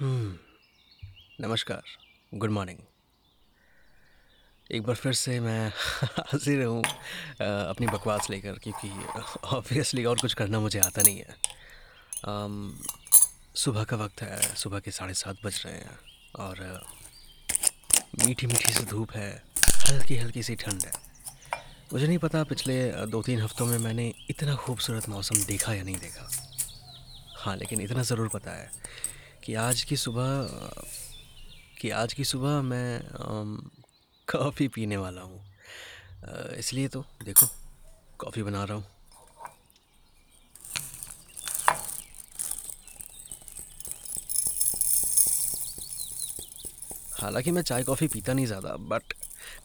हुँ, नमस्कार, good morning. एक बार फिर से मैं हाज़िर हूँ अपनी बकवास लेकर क्योंकि ऑब्वियसली और कुछ करना मुझे आता नहीं है। अम, सुबह का वक़्त है, सुबह के साढ़े सात बज रहे हैं और मीठी-मीठी सी धूप है, हल्की-हल्की सी ठंड है। मुझे नहीं पता पिछले दो 2-3 हफ्तों में मैंने इतना खूबसूरत मौसम देखा या नहीं देखा। हाँ, लेकिन इतना ज़रूर पता है कि आज की सुबह, कि आज की सुबह मैं कॉफ़ी पीने वाला हूँ। इसलिए तो देखो, कॉफ़ी बना रहा हूँ। हालाँकि मैं चाय-कॉफ़ी पीता नहीं ज़्यादा बट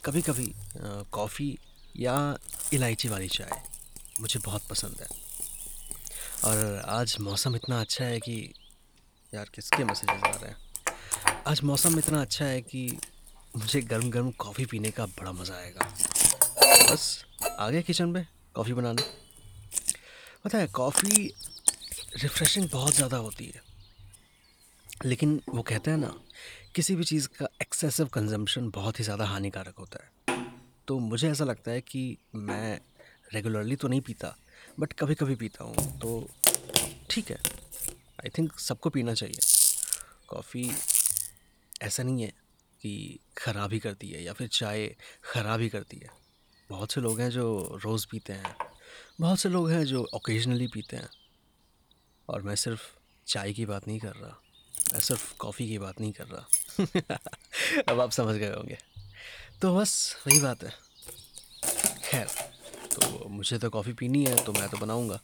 कभी-कभी कॉफ़ी या इलायची वाली चाय मुझे बहुत पसंद है। और आज मौसम इतना अच्छा है कि यार किसके मैसेजेस आ रहे हैं? आज मौसम इतना अच्छा है कि मुझे गर्म गर्म कॉफ़ी पीने का बड़ा मज़ा आएगा। बस आ गया किचन में कॉफ़ी बनाने। पता है कॉफ़ी रिफ्रेशिंग बहुत ज़्यादा होती है। लेकिन वो कहते हैं ना, किसी भी चीज़ का एक्सेसिव कंज़म्पशन बहुत ही ज़्यादा हानिकारक होता है। तो मुझे ऐसा लगता है कि मैं रेगुलरली तो नहीं पीता, बट कभी-कभी पीता हूँ, तो ठीक है। आई थिंक सबको पीना चाहिए। कॉफ़ी ऐसा नहीं है कि खराब ही करती है या फिर चाय खराब ही करती है। बहुत से लोग हैं जो रोज़ पीते हैं, बहुत से लोग हैं जो ओकेजनली पीते हैं। और मैं सिर्फ़ चाय की बात नहीं कर रहा, मैं सिर्फ़ कॉफ़ी की बात नहीं कर रहा। अब आप समझ गए होंगे। तो बस वही बात है। ख़ैर, तो मुझे तो कॉफ़ी पीनी है तो मैं तो बनाऊँगा।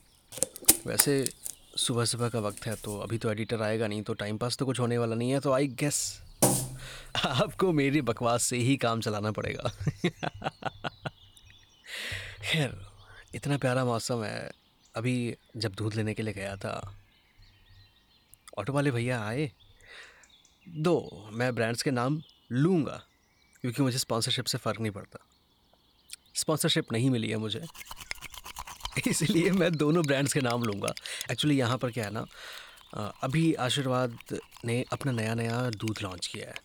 वैसे सुबह-सुबह का वक़्त है तो अभी तो एडिटर आएगा नहीं तो टाइम पास तो कुछ होने वाला नहीं है तो आई गेस आपको मेरी बकवास से ही काम चलाना पड़ेगा। ख़ैर, इतना प्यारा मौसम है, अभी जब दूध लेने के लिए गया था ऑटो वाले भैया आए, दो मैं ब्रांड्स के नाम लूँगा क्योंकि मुझे स्पॉन्सरशिप से फ़र्क नहीं पड़ता। स्पॉन्सरशिप नहीं मिली है मुझे, इसलिए मैं दोनों ब्रांड्स के नाम लूँगा। एक्चुअली यहाँ पर क्या है ना अभी आशीर्वाद ने अपना नया-नया दूध लॉन्च किया है।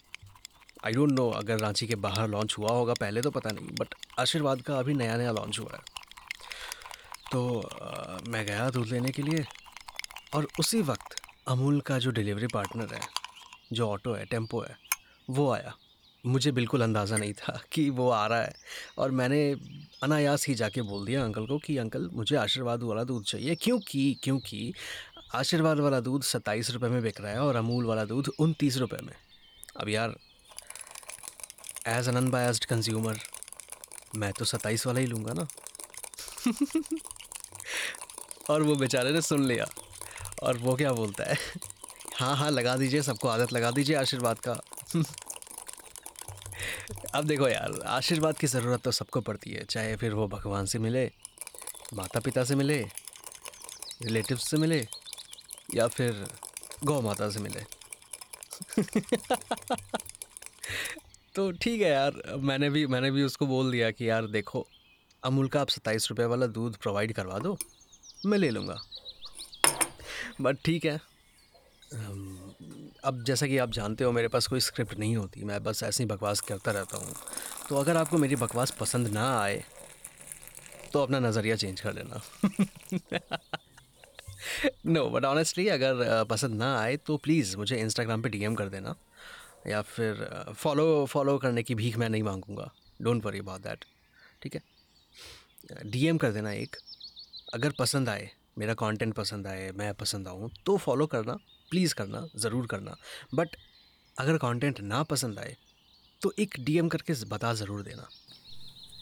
आई डोंट नो अगर रांची के बाहर लॉन्च हुआ होगा पहले तो पता नहीं, बट आशीर्वाद का अभी नया-नया लॉन्च हुआ है। तो अ, मैं गया दूध लेने के लिए और उसी वक़्त अमूल का जो डिलीवरी पार्टनर है, जो ऑटो है, टेंपो है, वो आया। मुझे बिल्कुल अंदाज़ा नहीं था कि वो आ रहा है और मैंने अनायास ही जाके बोल दिया अंकल को कि अंकल मुझे आशीर्वाद वाला दूध चाहिए क्योंकि क्योंकि आशीर्वाद वाला दूध सत्ताईस रुपये में बिक रहा है और अमूल वाला दूध उनतीस रुपये में। अब यार एज़ एन अनबायस्ड कंज़्यूमर मैं तो 27 वाला ही लूँगा ना। और वो बेचारे ने सुन लिया और वो क्या बोलता है हाँ, हाँ, लगा दीजिए सबको आदत लगा दीजिए आशीर्वाद का। अब देखो यार आशीर्वाद की ज़रूरत तो सबको पड़ती है, चाहे फिर वो भगवान से मिले, माता-पिता से मिले, रिलेटिव से मिले या फिर गौ माता से मिले। तो ठीक है यार, मैंने भी मैंने भी उसको बोल दिया कि यार देखो, अमूल का आप सत्ताईस रुपये वाला दूध प्रोवाइड करवा दो, मैं ले लूँगा। बट ठीक है। अब जैसा कि आप जानते हो मेरे पास कोई स्क्रिप्ट नहीं होती, मैं बस ऐसे बकवास करता रहता हूँ। तो अगर आपको मेरी बकवास पसंद ना आए, तो अपना नज़रिया चेंज कर लेना। नो बट ऑनेस्टली अगर पसंद ना आए तो प्लीज़ मुझे इंस्टाग्राम पे डीएम कर देना या फिर फॉलो फॉलो करने की भीख मैं नहीं मांगूँगा डोंट वरी अबाउट दैट ठीक है? डीएम कर देना एक, अगर पसंद आए, मेरा कंटेंट पसंद आए, मैं पसंद आऊँ, तो फॉलो करना, प्लीज़ करना, ज़रूर करना। बट अगर कंटेंट ना पसंद आए, तो एक डीएम करके बता ज़रूर देना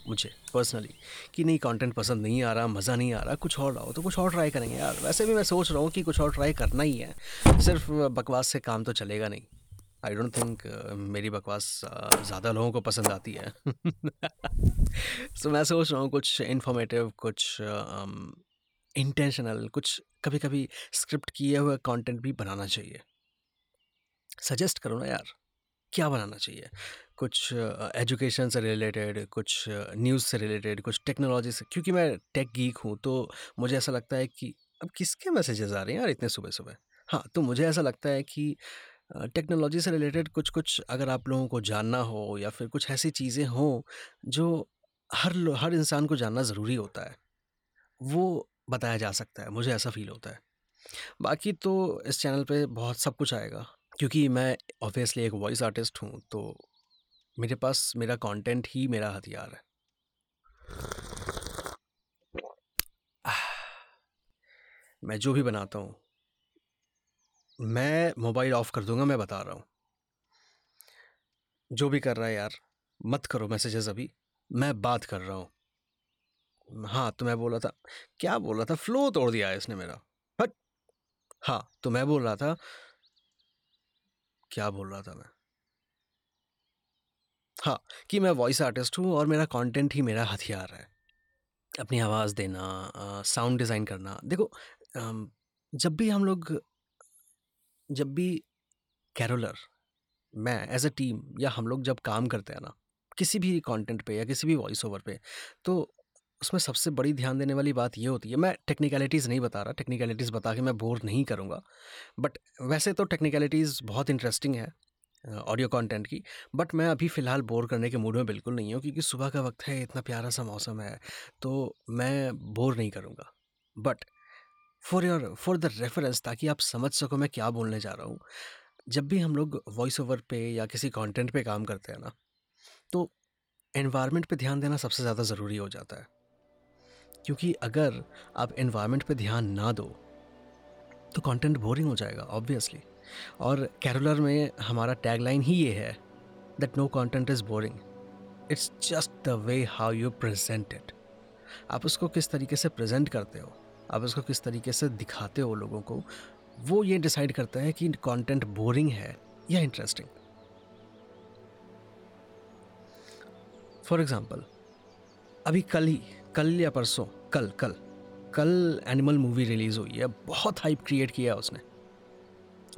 मुझे पर्सनली कि नहीं कंटेंट पसंद नहीं आ रहा, मज़ा नहीं आ रहा, कुछ और लाओ, तो कुछ और ट्राई करेंगे यार। वैसे भी मैं सोच रहा हूँ कि कुछ और ट्राई करना ही है, सिर्फ़ बकवास से काम तो चलेगा नहीं। आई डोंट थिंक मेरी बकवास अ, ज़्यादा लोगों को पसंद आती है। सो so, मैं सोच रहा हूँ कुछ इन्फॉर्मेटिव, कुछ अम, इंटेंशनल, कुछ कभी-कभी स्क्रिप्ट किए हुए कंटेंट भी बनाना चाहिए। सजेस्ट करो ना यार, क्या बनाना चाहिए? कुछ एजुकेशन से रिलेटेड, कुछ न्यूज़ से रिलेटेड, कुछ टेक्नोलॉजी से क्योंकि मैं टेक गीक हूँ, तो मुझे ऐसा लगता है कि अब किसके मैसेजेस आ रहे हैं यार इतने सुबह-सुबह? हाँ, तो मुझे ऐसा लगता है कि टेक्नोलॉजी से रिलेटेड कुछ-कुछ अगर आप लोगों को जानना हो या फिर कुछ ऐसी चीज़ें हों, जो हर हर इंसान को जानना ज़रूरी होता है, वो बताया जा सकता है, मुझे ऐसा फ़ील होता है। बाकी तो इस चैनल पे बहुत सब कुछ आएगा, क्योंकि मैं ऑब्वियसली एक वॉइस आर्टिस्ट हूँ, तो मेरे पास मेरा कंटेंट ही मेरा हथियार है। मैं जो भी बनाता हूँ मैं मोबाइल ऑफ़ कर दूँगा मैं बता रहा हूँ जो भी कर रहा है यार मत करो मैसेजेस अभी मैं बात कर रहा हूँ हाँ तो मैं बोल था, क्या बोल रहा था? फ्लो तोड़ दिया है इसने मेरा। हट! हाँ तो मैं बोल रहा था, क्या बोल रहा था मैं? हाँ कि मैं वॉइस आर्टिस्ट हूँ और मेरा कंटेंट ही मेरा हथियार है। अपनी आवाज़ देना साउंड डिज़ाइन करना। देखो जब भी हम लोग, जब भी कैरोलर मैं एज अ टीम या हम लोग जब काम करते हैं ना, किसी भी कंटेंट पे या किसी भी वॉइस ओवर पे तो उसमें सबसे बड़ी ध्यान देने वाली बात ये होती है, मैं टेक्निकलिटीज़ नहीं बता रहा टेक्निकलिटीज़ बता के मैं बोर नहीं करूँगा बट वैसे तो टेक्निकलिटीज़ बहुत इंटरेस्टिंग है ऑडियो कंटेंट की बट मैं अभी फ़िलहाल बोर करने के मूड में बिल्कुल नहीं हूँ, क्योंकि सुबह का वक्त है, इतना प्यारा सा मौसम है तो मैं बोर नहीं करूँगा but for your for the reference ताकि आप समझ सको मैं क्या बोलने जा रहा हूँ, जब भी हम लोग वॉइस ओवर पे या किसी कंटेंट पे काम करते हैं ना तो एनवायरनमेंट पे ध्यान देना सबसे ज़्यादा ज़रूरी हो जाता है। क्योंकि अगर आप एनवायरनमेंट पे ध्यान ना दो तो कंटेंट बोरिंग हो जाएगा ऑब्वियसली और कैरोलर में हमारा टैगलाइन ही ये है that no content is boring it's just the way how you present it आप उसको किस तरीके से प्रेजेंट करते हो, आप उसको किस तरीके से दिखाते हो लोगों को, वो ये डिसाइड करता है कि कंटेंट बोरिंग है या इंटरेस्टिंग फॉर एग्ज़ाम्पल अभी कल ही, कल या परसों, कल कल कल एनिमल मूवी रिलीज़ हुई है, बहुत हाइप क्रिएट किया है उसने।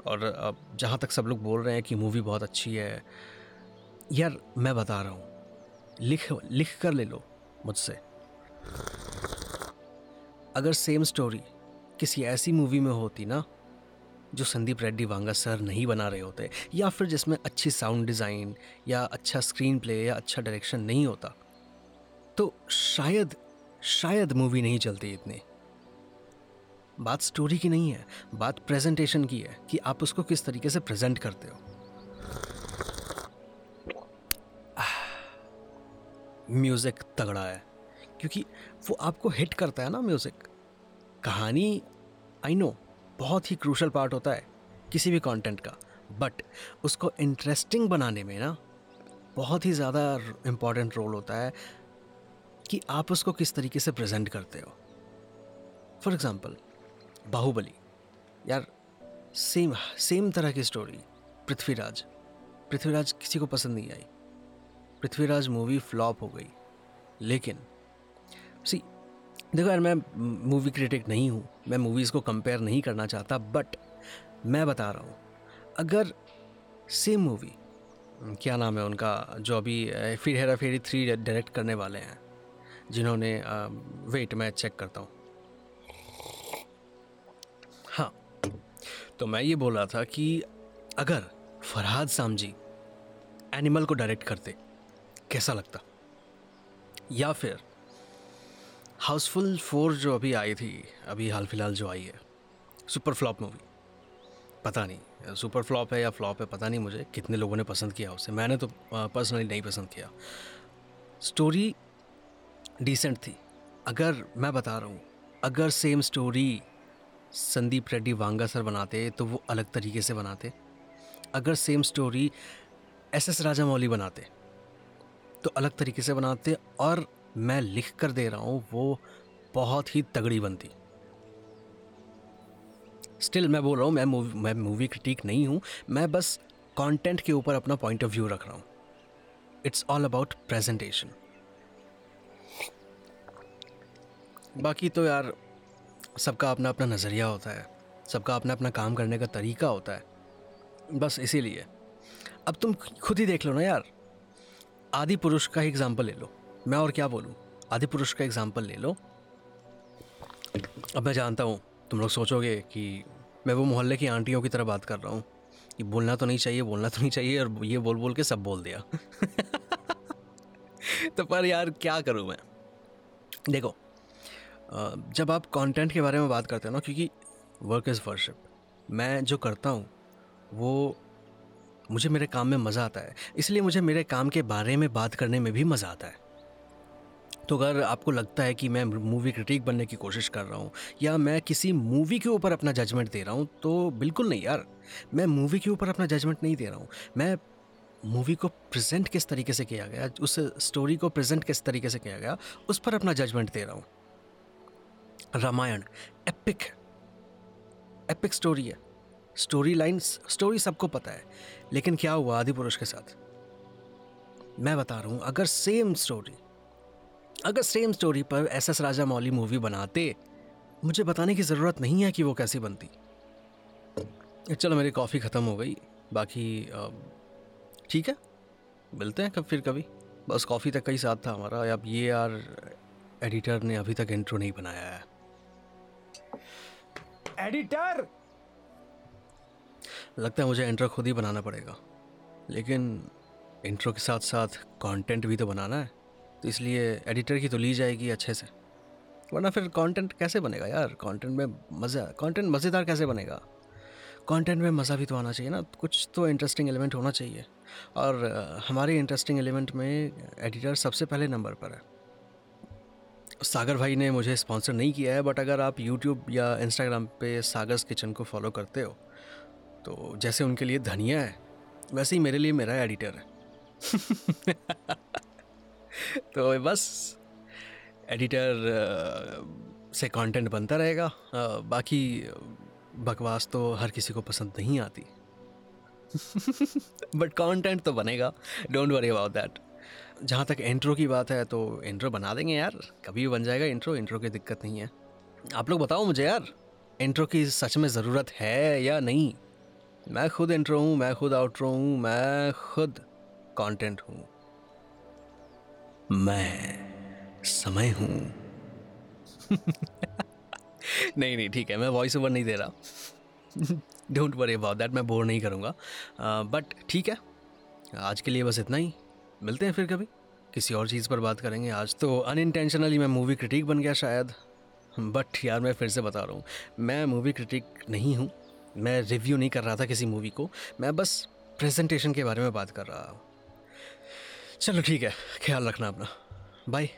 और अब जहाँ तक सब लोग बोल रहे हैं कि मूवी बहुत अच्छी है, यार मैं बता रहा हूँ, लिख लिख कर ले लो मुझसे। अगर सेम स्टोरी किसी ऐसी मूवी में होती ना, जो संदीप रेड्डी वांगा सर नहीं बना रहे होते, या फिर जिसमें अच्छी साउंड डिज़ाइन या अच्छा स्क्रीन प्ले या अच्छा डायरेक्शन नहीं होता तो शायद शायद मूवी नहीं चलती इतनी। बात स्टोरी की नहीं है, बात प्रेजेंटेशन की है, कि आप उसको किस तरीके से प्रेजेंट करते हो। म्यूज़िक तगड़ा है, क्योंकि वो आपको हिट करता है ना म्यूज़िक कहानी आई नो बहुत ही क्रूशल पार्ट होता है, किसी भी कंटेंट का। बट उसको इंटरेस्टिंग बनाने में ना, बहुत ही ज़्यादा इंपॉर्टेंट रोल होता है। कि आप उसको किस तरीके से प्रेजेंट करते हो? For example Baahubali. यार सेम सेम तरह की स्टोरी पृथ्वीराज। पृथ्वीराज किसी को पसंद नहीं आई। पृथ्वीराज मूवी फ्लॉप हो गई। लेकिन सी देखो यार, मैं मूवी क्रिटिक नहीं हूँ। मैं मूवीज़ को कंपेयर नहीं करना चाहता बट मैं बता रहा हूँ, अगर सेम मूवी क्या नाम है उनका, जो अभी फिर हेरा फेरी थ्री डायरेक्ट करने वाले हैं जिन्होंने वेट मैं चेक करता हूँ। हाँ तो मैं ये बोल रहा था कि अगर फरहाद सामजी एनिमल को डायरेक्ट करते, कैसा लगता? या फिर हाउसफुल फोर जो अभी आई थी, अभी हाल फ़िलहाल जो आई है सुपर फ्लॉप मूवी पता नहीं सुपर फ्लॉप है या फ्लॉप है, पता नहीं मुझे, कितने लोगों ने पसंद किया उसे। मैंने तो पर्सनली नहीं पसंद किया। स्टोरी डिसेंट थी। अगर मैं बता रहा हूँ, अगर same story Sandeep Reddy Vanga sir बनाते तो वो अलग तरीके से बनाते। अगर same story S S Rajamouli बनाते तो अलग तरीके से बनाते और मैं लिख कर दे रहा हूँ, वो बहुत ही तगड़ी बनती। स्टिल मैं बोल रहा हूँ, मैं मूवी मैं मूवी क्रिटिक नहीं हूँ, मैं बस कंटेंट के ऊपर अपना पॉइंट ऑफ़ व्यू रख रहा हूँ। इट्स ऑल अबाउट प्रेजेंटेशन बाकी तो यार, सबका अपना अपना नज़रिया होता है, सबका अपना अपना काम करने का तरीका होता है, बस इसीलिए। अब तुम खुद ही देख लो ना यार, आदि पुरुष का ही एग्ज़ाम्पल ले लो। मैं और क्या बोलूँ? आदि पुरुष का एग्ज़ाम्पल ले लो। अब मैं जानता हूँ, तुम लोग सोचोगे कि मैं वो मोहल्ले की आंटियों की तरह बात कर रहा हूँ, कि बोलना तो नहीं चाहिए, बोलना तो नहीं चाहिए, और ये बोल बोल के सब बोल दिया। तो पर यार, क्या करूँ मैं? देखो जब आप कंटेंट के बारे में बात करते हैं ना, क्योंकि वर्क इज़ वर्शिप मैं जो करता हूँ, वो मुझे मेरे काम में मज़ा आता है। इसलिए मुझे मेरे काम के बारे में बात करने में भी मज़ा आता है। तो अगर आपको लगता है कि मैं मूवी क्रिटिक बनने की कोशिश कर रहा हूँ, या मैं किसी मूवी के ऊपर अपना जजमेंट दे रहा हूँ तो बिल्कुल नहीं यार। मैं मूवी के ऊपर अपना जजमेंट नहीं दे रहा हूँ। मैं मूवी को प्रेजेंट किस तरीके से किया गया, उस स्टोरी को प्रेजेंट किस तरीके से किया गया, उस पर अपना जजमेंट दे रहा हूँ। रामायण एपिक है। एपिक स्टोरी है। स्टोरी लाइन्स स्टोरी सबको पता है। लेकिन क्या हुआ आदि पुरुष के साथ? मैं बता रहा हूँ, अगर सेम स्टोरी अगर सेम स्टोरी पर S S Rajamouli movie बनाते, मुझे बताने की ज़रूरत नहीं है कि वो कैसी बनती। चलो, मेरी कॉफ़ी ख़त्म हो गई। बाकी ठीक है। मिलते हैं कब, फिर कभी। बस कॉफ़ी तक का ही साथ था हमारा। अब ये यार एडिटर ने अभी तक इंट्रो नहीं बनाया है। एडिटर। लगता है मुझे इंट्रो खुद ही बनाना पड़ेगा। लेकिन इंट्रो के साथ साथ कंटेंट भी तो बनाना है। तो इसलिए एडिटर की तो ली जाएगी अच्छे से। वरना फिर कंटेंट कैसे बनेगा यार? कंटेंट में मज़ा, कंटेंट मज़ेदार कैसे बनेगा? कंटेंट में मज़ा भी तो आना चाहिए ना। कुछ तो इंटरेस्टिंग एलिमेंट होना चाहिए। और हमारे इंटरेस्टिंग एलिमेंट में एडिटर सबसे पहले नंबर पर है। सागर भाई ने मुझे स्पॉन्सर नहीं किया है, बट अगर आप यूट्यूब या इंस्टाग्राम पे सागर्स किचन को फॉलो करते हो तो जैसे उनके लिए धनिया है, वैसे ही मेरे लिए मेरा एडिटर है। तो बस एडिटर से कंटेंट बनता रहेगा बाकी बकवास तो हर किसी को पसंद नहीं आती। बट कंटेंट तो बनेगा डोंट वरी अबाउट दैट जहाँ तक इंट्रो की बात है तो इंट्रो बना देंगे यार। कभी भी बन जाएगा इंट्रो इंट्रो की दिक्कत नहीं है। आप लोग बताओ मुझे यार इंट्रो की सच में ज़रूरत है या नहीं? मैं खुद इंट्रो हूँ, मैं खुद आउट्रो हूँ, मैं खुद कंटेंट हूँ। मैं समय हूँ। नहीं नहीं, ठीक है, मैं वॉइस ओवर नहीं दे रहा। डोंट वरी अबाउट दैट मैं बोर नहीं करूँगा। बट ठीक है, आज के लिए बस इतना ही। मिलते हैं फिर कभी। किसी और चीज़ पर बात करेंगे। आज तो अनइंटेंशनली मैं मूवी क्रिटिक बन गया शायद। बट यार, मैं फिर से बता रहा हूँ। मैं मूवी क्रिटिक नहीं हूँ। मैं रिव्यू नहीं कर रहा था किसी मूवी को। मैं बस प्रेजेंटेशन के बारे में बात कर रहा हूँ। चलो ठीक है, ख्याल रखना अपना। बाय